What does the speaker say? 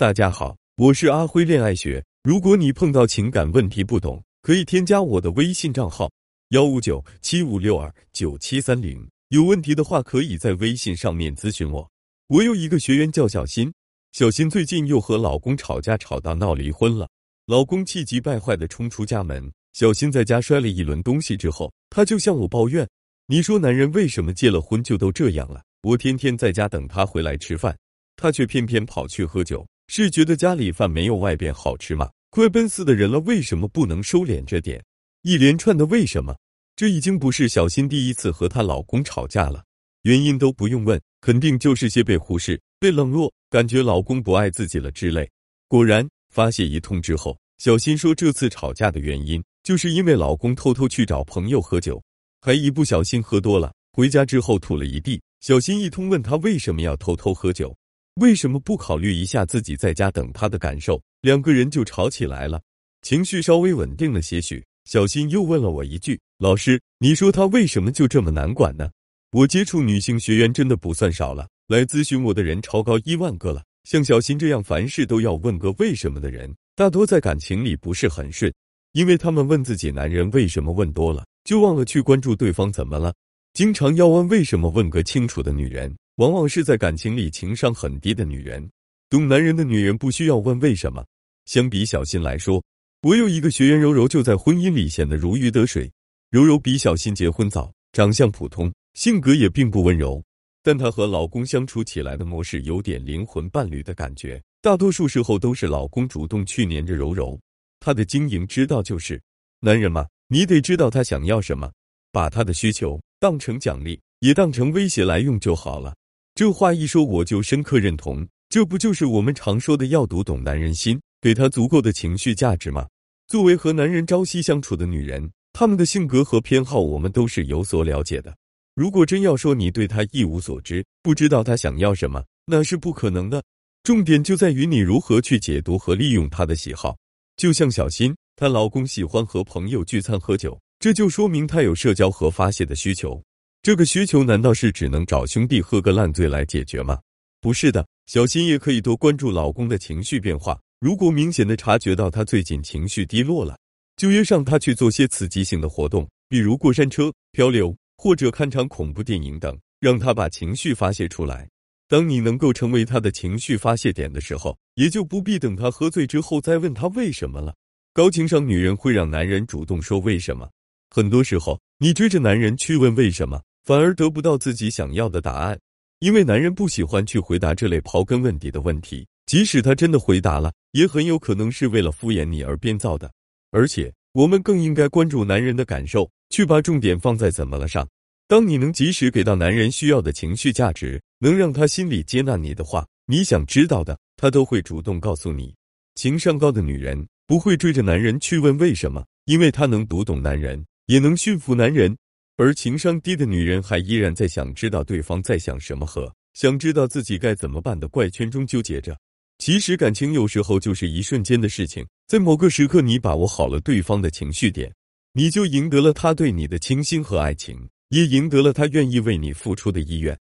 大家好，我是阿辉恋爱学。如果你碰到情感问题不懂，可以添加我的微信账号幺五九七五六二九七三零。有问题的话，可以在微信上面咨询我。我有一个学员叫小新，小新最近又和老公吵架，吵到闹离婚了。老公气急败坏的冲出家门，小新在家摔了一轮东西之后，他就向我抱怨：“你说男人为什么结了婚就都这样了？我天天在家等他回来吃饭，他却偏偏跑去喝酒。”是觉得家里饭没有外边好吃吗？快奔四的人了，为什么不能收敛着点？一连串的为什么，这已经不是小新第一次和她老公吵架了。原因都不用问，肯定就是些被忽视、被冷落，感觉老公不爱自己了之类。果然发泄一通之后，小新说这次吵架的原因就是因为老公偷偷去找朋友喝酒，还一不小心喝多了，回家之后吐了一地。小新一通问他为什么要偷偷喝酒。为什么不考虑一下自己在家等他的感受？两个人就吵起来了，情绪稍微稳定了些许。小新又问了我一句：“老师，你说他为什么就这么难管呢？”我接触女性学员真的不算少了，来咨询我的人超高一万个了。像小新这样凡事都要问个为什么的人，大多在感情里不是很顺，因为他们问自己男人为什么问多了，就忘了去关注对方怎么了。经常要问为什么问个清楚的女人。往往是在感情里情商很低的女人，懂男人的女人不需要问为什么。相比小新来说，我有一个学员柔柔就在婚姻里显得如鱼得水。柔柔比小新结婚早，长相普通，性格也并不温柔，但她和老公相处起来的模式有点灵魂伴侣的感觉。大多数时候都是老公主动去黏着柔柔。她的经营之道就是：男人嘛，你得知道他想要什么，把他的需求当成奖励，也当成威胁来用就好了。这话一说，我就深刻认同。这不就是我们常说的要读懂男人心，给他足够的情绪价值吗？作为和男人朝夕相处的女人，他们的性格和偏好，我们都是有所了解的。如果真要说你对他一无所知，不知道他想要什么，那是不可能的。重点就在于你如何去解读和利用他的喜好。就像小新，她老公喜欢和朋友聚餐喝酒，这就说明他有社交和发泄的需求。这个需求难道是只能找兄弟喝个烂醉来解决吗？不是的，小新也可以多关注老公的情绪变化。如果明显的察觉到他最近情绪低落了，就约上他去做些刺激性的活动，比如过山车、漂流或者看场恐怖电影等，让他把情绪发泄出来。当你能够成为他的情绪发泄点的时候，也就不必等他喝醉之后再问他为什么了。高情商女人会让男人主动说为什么。很多时候，你追着男人去问为什么。反而得不到自己想要的答案，因为男人不喜欢去回答这类刨根问底的问题，即使他真的回答了，也很有可能是为了敷衍你而编造的。而且，我们更应该关注男人的感受，去把重点放在怎么了上。当你能及时给到男人需要的情绪价值，能让他心里接纳你的话，你想知道的，他都会主动告诉你。情商高的女人不会追着男人去问为什么，因为她能读懂男人，也能驯服男人。而情商低的女人还依然在想知道对方在想什么和想知道自己该怎么办的怪圈中纠结着。其实感情有时候就是一瞬间的事情，在某个时刻你把握好了对方的情绪点，你就赢得了他对你的倾心和爱情，也赢得了他愿意为你付出的意愿。